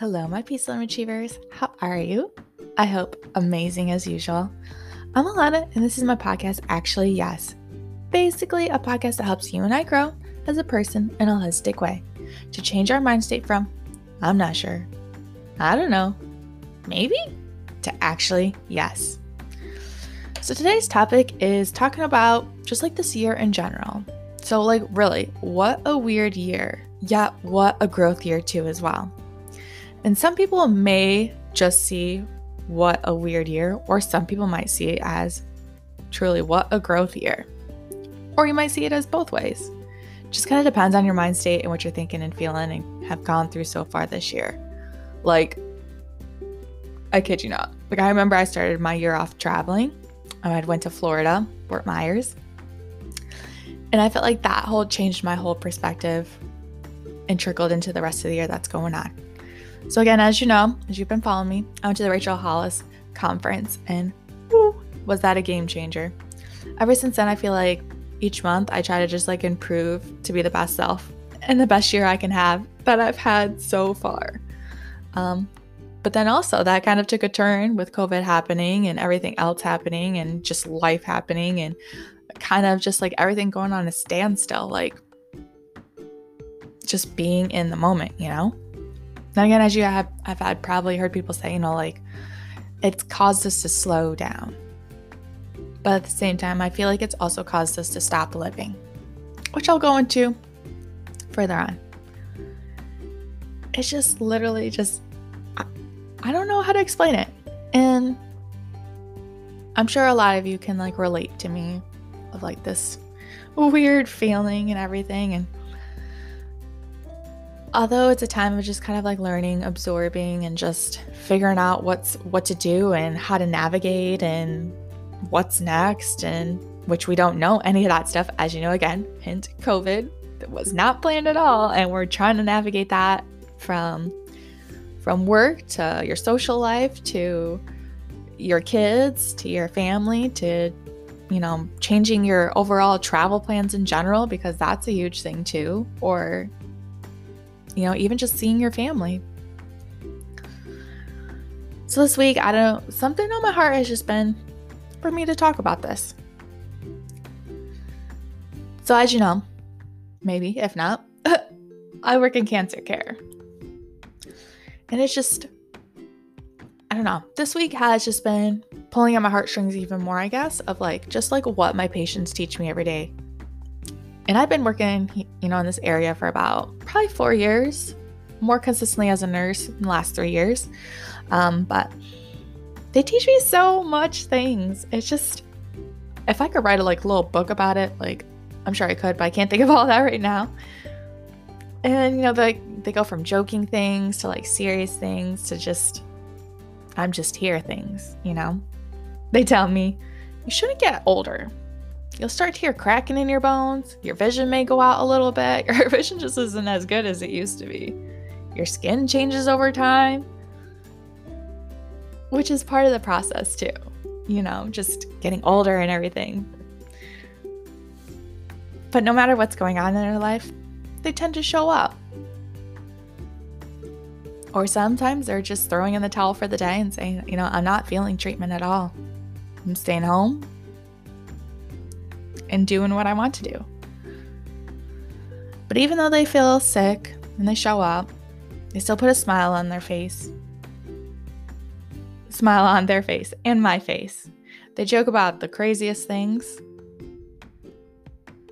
Hello, my Peaceful Achievers. How are you? I hope amazing as usual. I'm Alana, and this is my podcast, Actually Yes. Basically, a podcast that helps you and I grow as a person in a holistic way to change our mind state from, I'm not sure, I don't know, maybe, to actually yes. So today's topic is talking about just like this year in general. So, like, really, what a weird year, yet what a growth year, too, as well. And some people may just see what a weird year, or some people might see it as truly what a growth year. Or you might see it as both ways. Just kind of depends on your mind state and what you're thinking and feeling and have gone through so far this year. Like, I kid you not. Like, I remember I started my year off traveling. I went to Florida, Fort Myers. And I felt like that whole changed my whole perspective and trickled into the rest of the year that's going on. So, again, as you know, as you've been following me, I went to the Rachel Hollis conference and woo, was that a game changer. Ever since then, I feel like each month I try to just like improve to be the best self and the best year I can have that I've had so far. Um, but then also that kind of took a turn with COVID happening and everything else happening and just life happening and kind of just like everything going on a standstill, like just being in the moment, you know? Then again, as you have, I've had probably heard people say, you know, like it's caused us to slow down. But at the same time, I feel like it's also caused us to stop living, which I'll go into further on. It's just literally just, I, I don't know how to explain it. And I'm sure a lot of you can like relate to me of like this weird feeling and everything. And although it's a time of just kind of like learning, absorbing, and just figuring out what's what to do and how to navigate and what's next, and which we don't know any of that stuff. As you know, again, hint COVID was not planned at all, and we're trying to navigate that from from work to your social life to your kids to your family to you know changing your overall travel plans in general because that's a huge thing too or you know, even just seeing your family. So this week, I don't, know, something on my heart has just been for me to talk about this. So, as you know, maybe, if not, I work in cancer care. And it's just, I don't know, this week has just been pulling at my heartstrings even more, I guess, of like just like what my patients teach me every day and I've been working, you know, in this area for about probably four years, more consistently as a nurse in the last three years. Um, but they teach me so much things. It's just, if I could write a like little book about it, like I'm sure I could, but I can't think of all that right now. And you know, they they go from joking things to like serious things to just I'm just here things, you know. They tell me you shouldn't get older you'll start to hear cracking in your bones. Your vision may go out a little bit. Your vision just isn't as good as it used to be. Your skin changes over time, which is part of the process too. You know, just getting older and everything. But no matter what's going on in their life, they tend to show up. Or sometimes they're just throwing in the towel for the day and saying, you know, I'm not feeling treatment at all. I'm staying home and doing what I want to do. But even though they feel sick and they show up, they still put a smile on their face. Smile on their face and my face. They joke about the craziest things.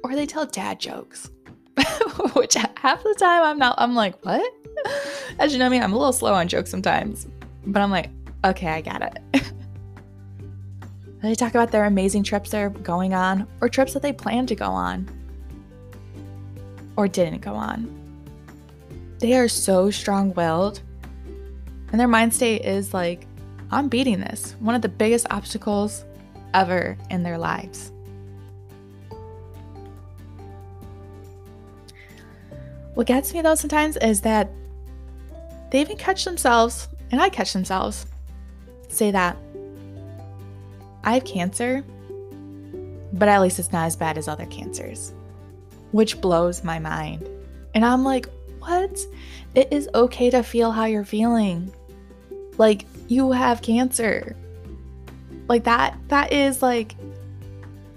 Or they tell dad jokes. Which half the time I'm not I'm like, what? As you know me, I'm a little slow on jokes sometimes. But I'm like, okay, I got it. They talk about their amazing trips they're going on or trips that they plan to go on or didn't go on. They are so strong willed, and their mind state is like, I'm beating this, one of the biggest obstacles ever in their lives. What gets me though sometimes is that they even catch themselves, and I catch themselves, say that I have cancer, but at least it's not as bad as other cancers, which blows my mind. And I'm like, What? It is okay to feel how you're feeling. Like you have cancer. Like that that is like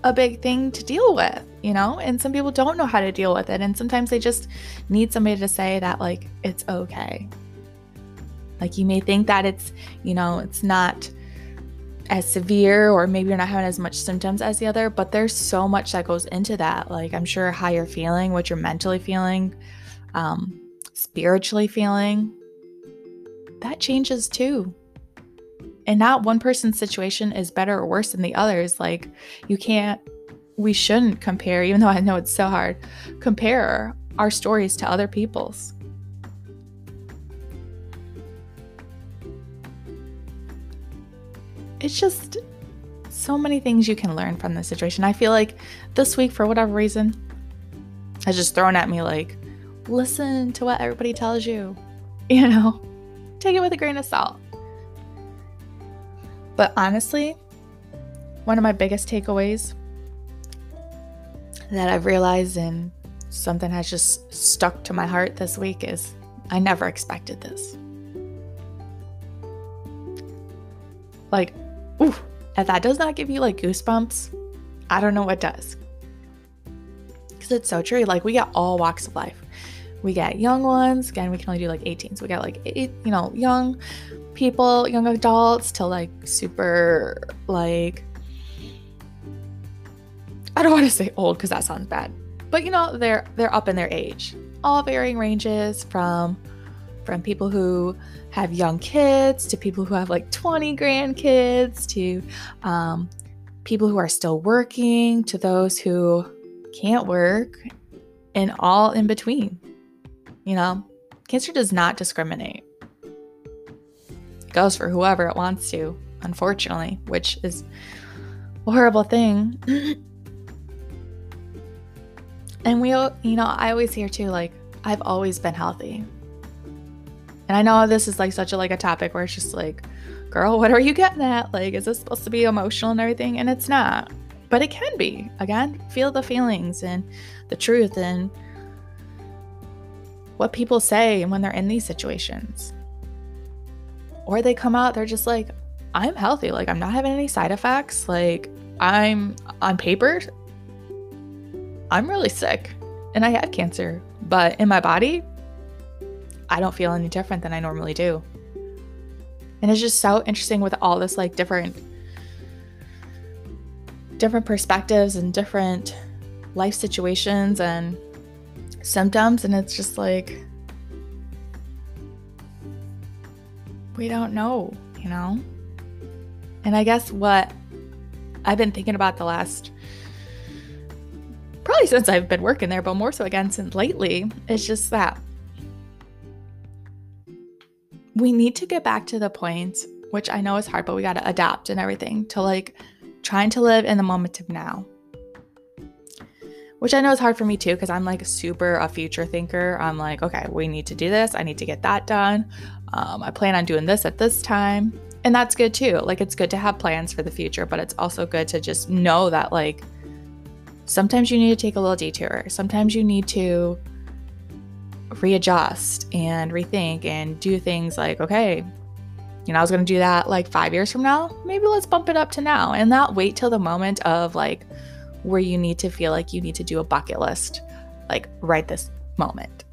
a big thing to deal with, you know? And some people don't know how to deal with it and sometimes they just need somebody to say that like it's okay. Like you may think that it's, you know, it's not as severe or maybe you're not having as much symptoms as the other, but there's so much that goes into that. Like I'm sure how you're feeling, what you're mentally feeling, um, spiritually feeling, that changes too. And not one person's situation is better or worse than the others. Like you can't, we shouldn't compare, even though I know it's so hard, compare our stories to other people's. It's just so many things you can learn from this situation. I feel like this week, for whatever reason, has just thrown at me like, listen to what everybody tells you, you know, take it with a grain of salt. But honestly, one of my biggest takeaways that I've realized and something has just stuck to my heart this week is I never expected this. Like, Ooh, if that does not give you like goosebumps, I don't know what does. Because it's so true. Like, we get all walks of life. We get young ones. Again, we can only do like 18. So we got like, eight, you know, young people, young adults to like super, like, I don't want to say old because that sounds bad. But you know, they're they're up in their age. All varying ranges from from people who have young kids to people who have like 20 grandkids to um, people who are still working to those who can't work and all in between. You know, cancer does not discriminate. It goes for whoever it wants to, unfortunately, which is a horrible thing. and we, you know, I always hear too, like, I've always been healthy. And I know this is like such a like a topic where it's just like, girl, what are you getting at? Like, is this supposed to be emotional and everything? And it's not. But it can be. Again, feel the feelings and the truth and what people say when they're in these situations. Or they come out, they're just like, I'm healthy. Like, I'm not having any side effects. Like, I'm on paper, I'm really sick and I have cancer, but in my body, I don't feel any different than I normally do. And it's just so interesting with all this like different different perspectives and different life situations and symptoms and it's just like we don't know, you know? And I guess what I've been thinking about the last probably since I've been working there, but more so again since lately, is just that we need to get back to the point, which I know is hard, but we got to adapt and everything to like trying to live in the moment of now. Which I know is hard for me too, because I'm like super a future thinker. I'm like, okay, we need to do this. I need to get that done. Um, I plan on doing this at this time. And that's good too. Like, it's good to have plans for the future, but it's also good to just know that, like, sometimes you need to take a little detour. Sometimes you need to readjust and rethink and do things like, okay, you know, I was going to do that like five years from now. Maybe let's bump it up to now and not wait till the moment of like where you need to feel like you need to do a bucket list, like right this moment.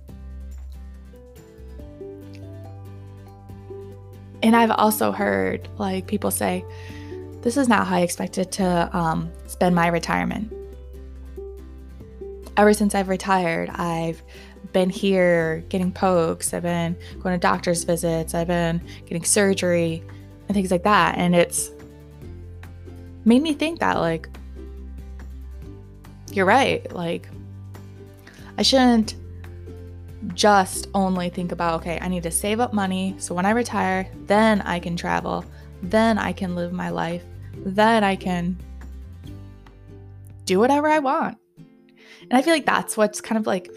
And I've also heard like people say, this is not how I expected to um, spend my retirement. Ever since I've retired, I've been here getting pokes, I've been going to doctor's visits, I've been getting surgery and things like that. And it's made me think that, like, you're right. Like, I shouldn't just only think about, okay, I need to save up money. So when I retire, then I can travel, then I can live my life, then I can do whatever I want. And I feel like that's what's kind of like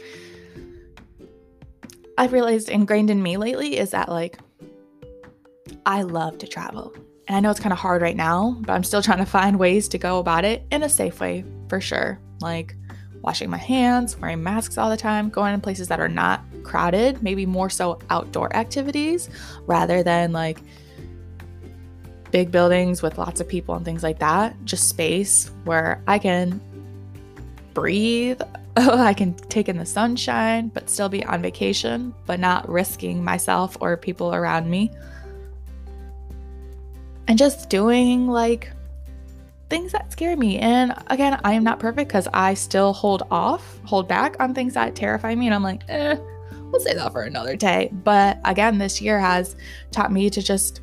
I've realized ingrained in me lately is that like I love to travel. And I know it's kind of hard right now, but I'm still trying to find ways to go about it in a safe way for sure. Like washing my hands, wearing masks all the time, going in places that are not crowded, maybe more so outdoor activities rather than like big buildings with lots of people and things like that. Just space where I can breathe, I can take in the sunshine, but still be on vacation, but not risking myself or people around me. And just doing like things that scare me. And again, I am not perfect because I still hold off, hold back on things that terrify me. And I'm like, eh, we'll say that for another day. But again, this year has taught me to just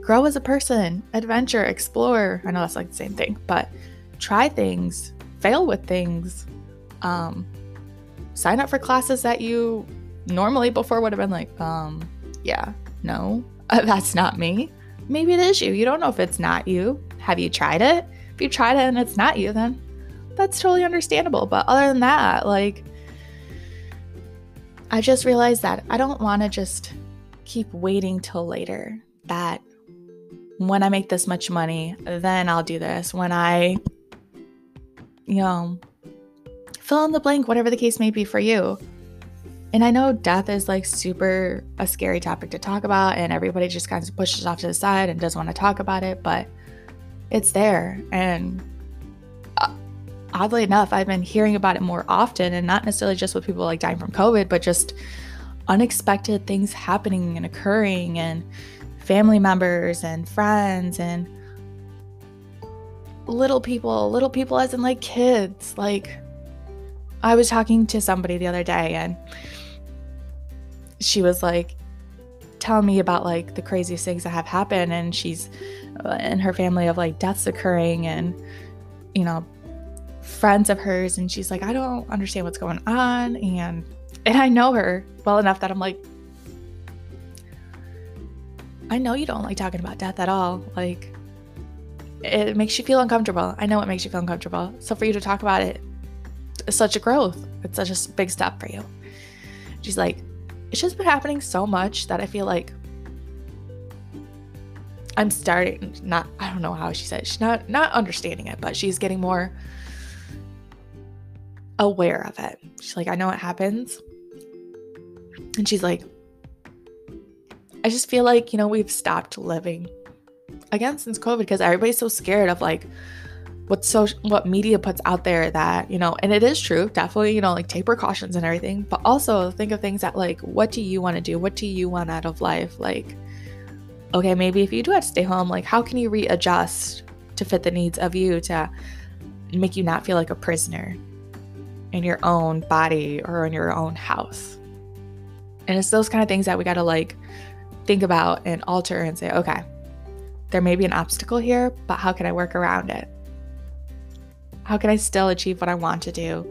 grow as a person, adventure, explore. I know that's like the same thing, but try things, fail with things, um, sign up for classes that you normally before would have been like, um, yeah, no, that's not me. Maybe it is you. You don't know if it's not you. Have you tried it? If you tried it and it's not you, then that's totally understandable. But other than that, like, I just realized that I don't want to just keep waiting till later. That when I make this much money, then I'll do this. When I, you know, fill in the blank, whatever the case may be for you. And I know death is like super a scary topic to talk about, and everybody just kind of pushes off to the side and doesn't want to talk about it, but it's there. And uh, oddly enough, I've been hearing about it more often, and not necessarily just with people like dying from COVID, but just unexpected things happening and occurring, and family members and friends and little people, little people as in like kids. Like, I was talking to somebody the other day and she was like telling me about like the craziest things that have happened and she's uh, in her family of like deaths occurring and you know friends of hers and she's like I don't understand what's going on and and I know her well enough that I'm like I know you don't like talking about death at all. Like, it makes you feel uncomfortable. I know it makes you feel uncomfortable. So, for you to talk about it, such a growth. It's such a big step for you. She's like, it's just been happening so much that I feel like I'm starting not I don't know how she said it. she's not not understanding it, but she's getting more aware of it. She's like, I know it happens. And she's like, I just feel like, you know, we've stopped living again since COVID because everybody's so scared of like what so what media puts out there that, you know, and it is true, definitely, you know, like take precautions and everything, but also think of things that like what do you want to do? What do you want out of life? Like okay, maybe if you do have to stay home, like how can you readjust to fit the needs of you to make you not feel like a prisoner in your own body or in your own house? And it's those kind of things that we got to like think about and alter and say, okay, there may be an obstacle here, but how can I work around it? How can I still achieve what I want to do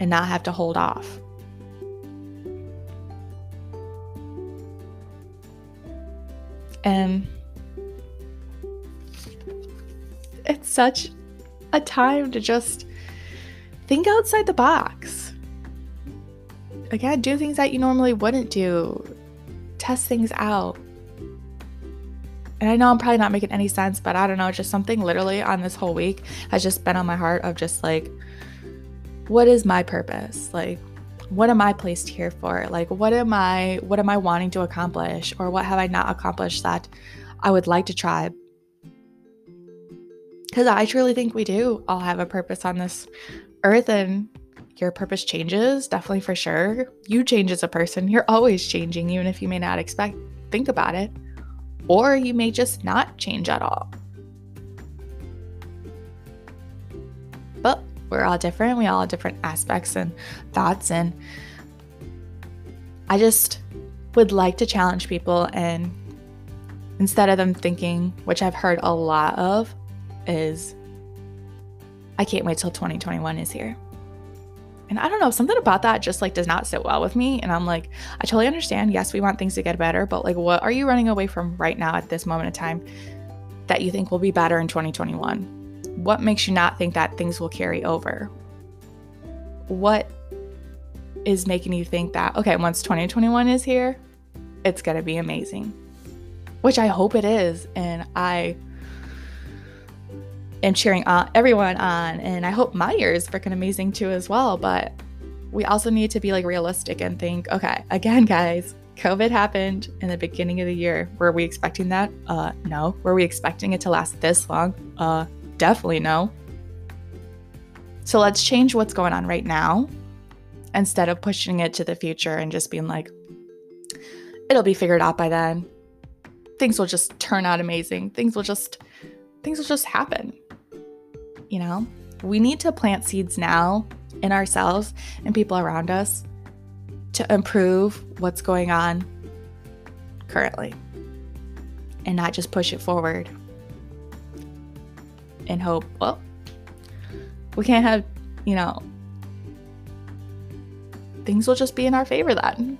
and not have to hold off? And it's such a time to just think outside the box. Again, do things that you normally wouldn't do test things out. And I know I'm probably not making any sense, but I don't know, just something literally on this whole week has just been on my heart of just like, what is my purpose? Like, what am I placed here for? Like, what am I, what am I wanting to accomplish? Or what have I not accomplished that I would like to try? Because I truly think we do all have a purpose on this earth and your purpose changes, definitely for sure. You change as a person. You're always changing, even if you may not expect think about it. Or you may just not change at all. But we're all different. We all have different aspects and thoughts. And I just would like to challenge people and instead of them thinking, which I've heard a lot of, is I can't wait till 2021 is here. And I don't know, something about that just like does not sit well with me. And I'm like, I totally understand. Yes, we want things to get better, but like, what are you running away from right now at this moment in time that you think will be better in 2021? What makes you not think that things will carry over? What is making you think that, okay, once 2021 is here, it's going to be amazing? Which I hope it is. And I am cheering on everyone on, and I hope my year is freaking amazing too as well. But we also need to be like realistic and think, okay, again, guys, COVID happened in the beginning of the year. Were we expecting that? Uh, no. Were we expecting it to last this long? Uh, definitely no. So let's change what's going on right now instead of pushing it to the future and just being like, it'll be figured out by then. Things will just turn out amazing. Things will just, things will just happen. You know, we need to plant seeds now in ourselves and people around us to improve what's going on currently and not just push it forward and hope, well, we can't have, you know, things will just be in our favor then.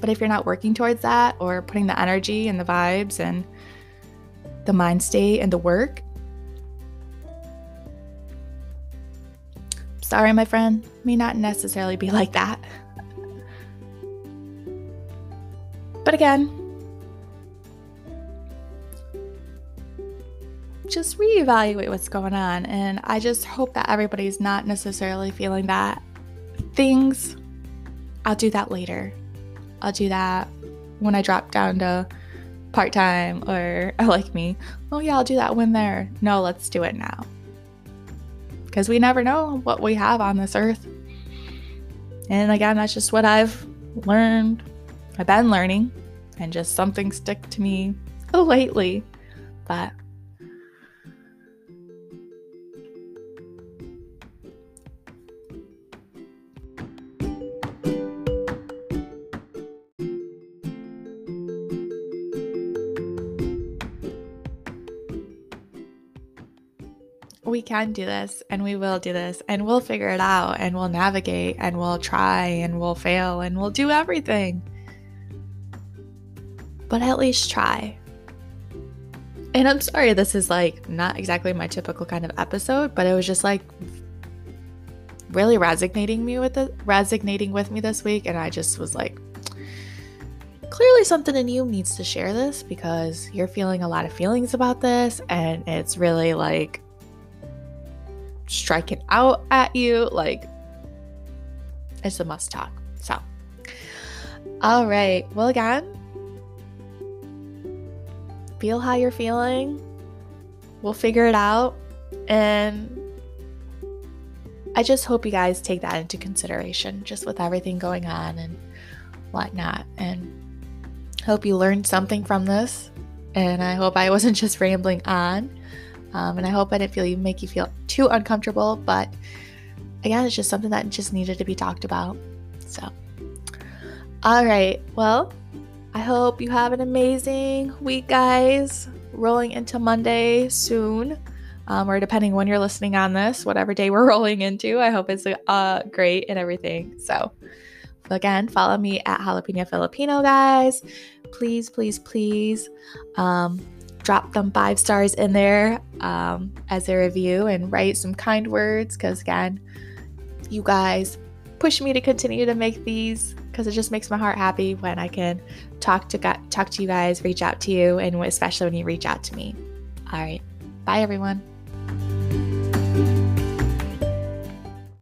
But if you're not working towards that or putting the energy and the vibes and the mind state and the work Sorry, my friend, may not necessarily be like that. But again, just reevaluate what's going on. And I just hope that everybody's not necessarily feeling that things, I'll do that later. I'll do that when I drop down to part time or like me. Oh, yeah, I'll do that when there. No, let's do it now because we never know what we have on this earth. And again, that's just what I've learned. I've been learning, and just something stick to me lately. But we can do this and we will do this and we'll figure it out and we'll navigate and we'll try and we'll fail and we'll do everything. But at least try. And I'm sorry, this is like not exactly my typical kind of episode, but it was just like really resonating me with it, resonating with me this week, and I just was like, clearly something in you needs to share this because you're feeling a lot of feelings about this, and it's really like striking out at you. Like, it's a must talk. So, all right. Well, again, feel how you're feeling. We'll figure it out. And I just hope you guys take that into consideration, just with everything going on and whatnot. And hope you learned something from this. And I hope I wasn't just rambling on. Um, and I hope I didn't feel you make you feel too uncomfortable, but again, it's just something that just needed to be talked about. So, all right. Well, I hope you have an amazing week, guys. Rolling into Monday soon, um, or depending when you're listening on this, whatever day we're rolling into. I hope it's uh, great and everything. So, again, follow me at Jalapeno Filipino, guys. Please, please, please. Um, drop them five stars in there um, as a review and write some kind words because, again, you guys push me to continue to make these because it just makes my heart happy when I can talk to talk to you guys, reach out to you, and especially when you reach out to me. All right, bye everyone.